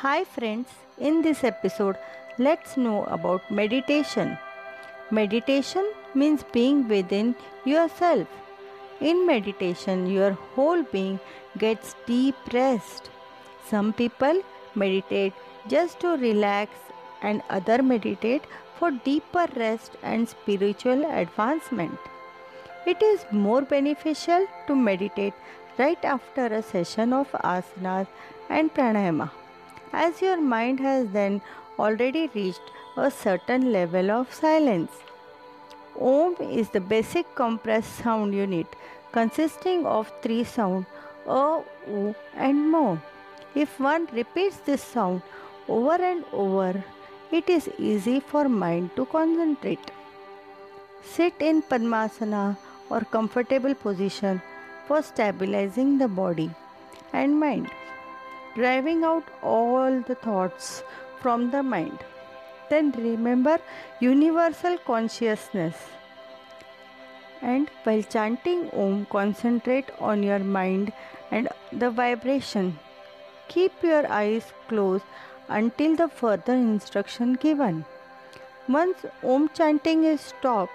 Hi, friends. In this episode, let's know about meditation. Meditation means being within yourself. In meditation, your whole being gets deep rest. Some people meditate just to relax, and other meditate for deeper rest and spiritual advancement. It is more beneficial to meditate right after a session of asanas and pranayama, as your mind has then already reached a certain level of silence. Om is the basic compressed sound unit consisting of three sounds A, U, and Mo. If one repeats this sound over and over, it is easy for mind to concentrate. Sit in Padmasana or comfortable position for stabilizing the body and mind, driving out all the thoughts from the mind. Then remember universal consciousness. And while chanting Om, concentrate on your mind and the vibration. Keep your eyes closed until the further instruction given. Once Om chanting is stopped,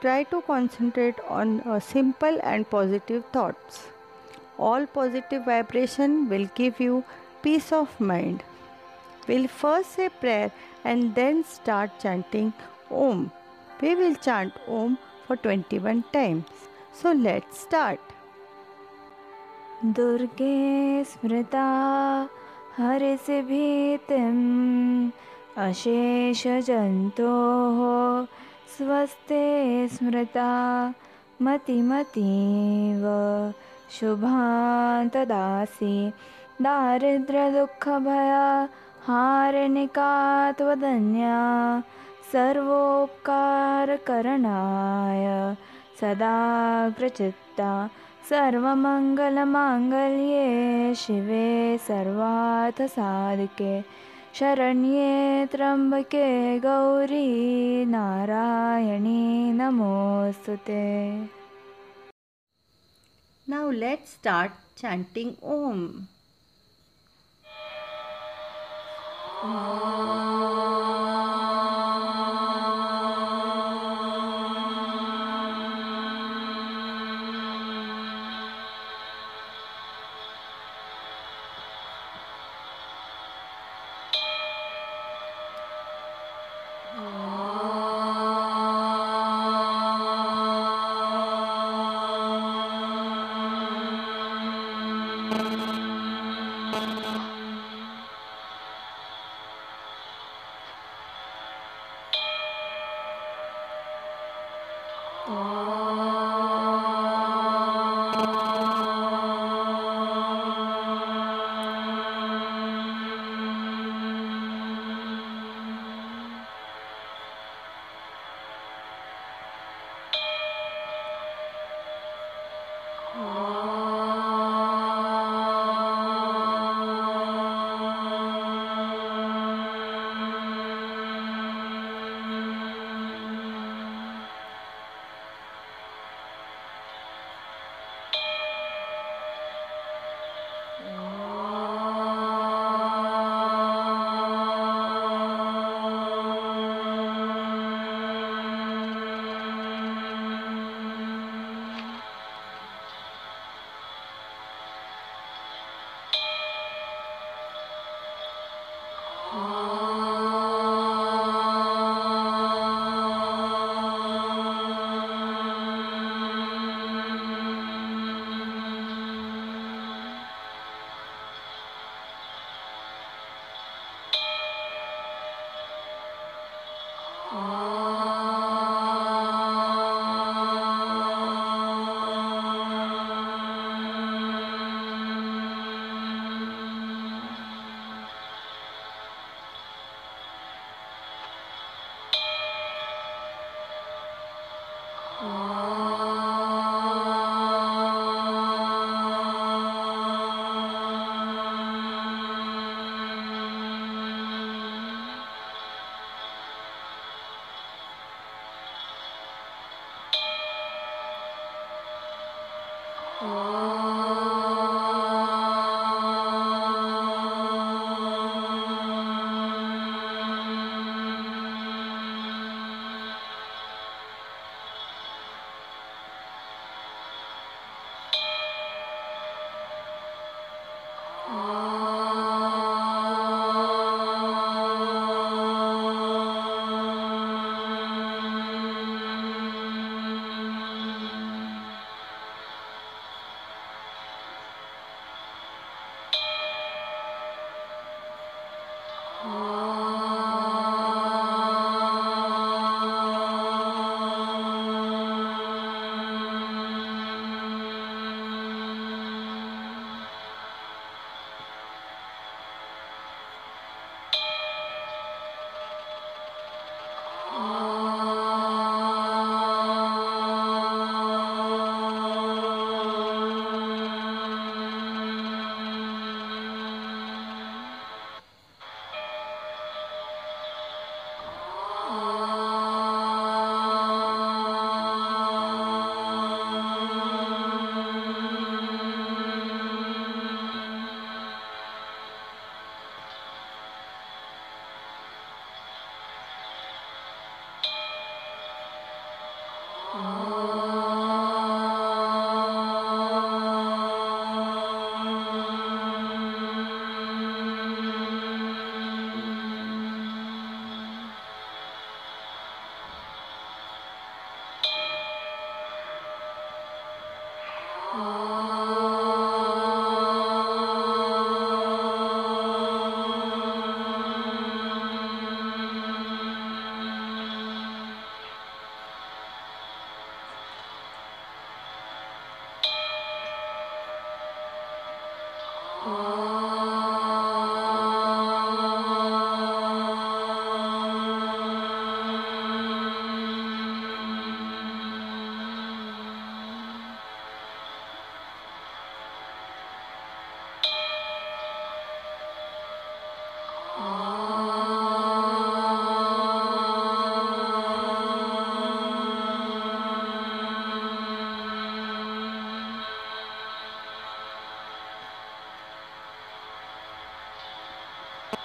try to concentrate on a simple and positive thoughts. All positive vibration will give you peace of mind. We'll first say prayer and then start chanting Om. We will chant Om for 21 times. So let's start. दुर्गे स्मृता हरिसिभीतिम् अशेषजन्तोः स्वस्ते स्मृता मतिमतीव शुभां तदासि दारिद्र्यदुःखभया हारिणिका त्वदन्या सर्वोपकारकरणाय सदा प्रचित्ता। सर्वमङ्गलमाङ्गल्ये शिवे सर्वार्थसाधिके। शरण्ये त्र्यम्बके गौरी नारायणी नमोऽस्तु ते Now let's start chanting Om. Oh.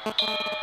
Thank.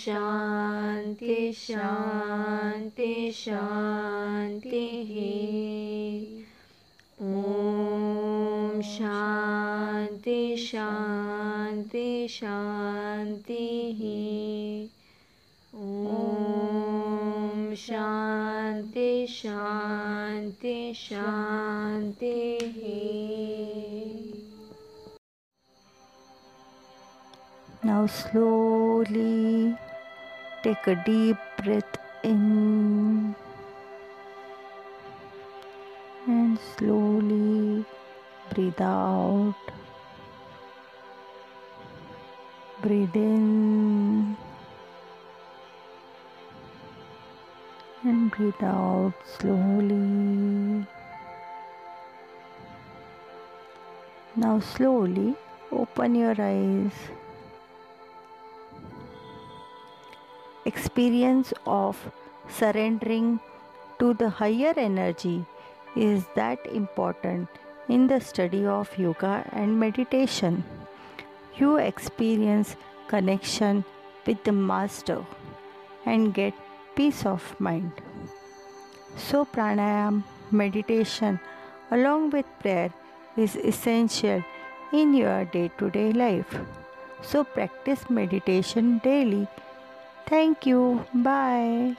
शांति शांति शांति ओम शांति शांति शान्तिः ॐ शान्ति शान्ति शान्तिः Now slowly take a deep breath in and slowly breathe out. Breathe in and breathe out slowly. Now slowly open your eyes. experience of surrendering to the higher energy is that important in the study of yoga and meditation. You experience connection with the master and get peace of mind. So, pranayam, meditation, along with prayer, is essential in your day to day life. So, practice meditation daily Thank you. Bye.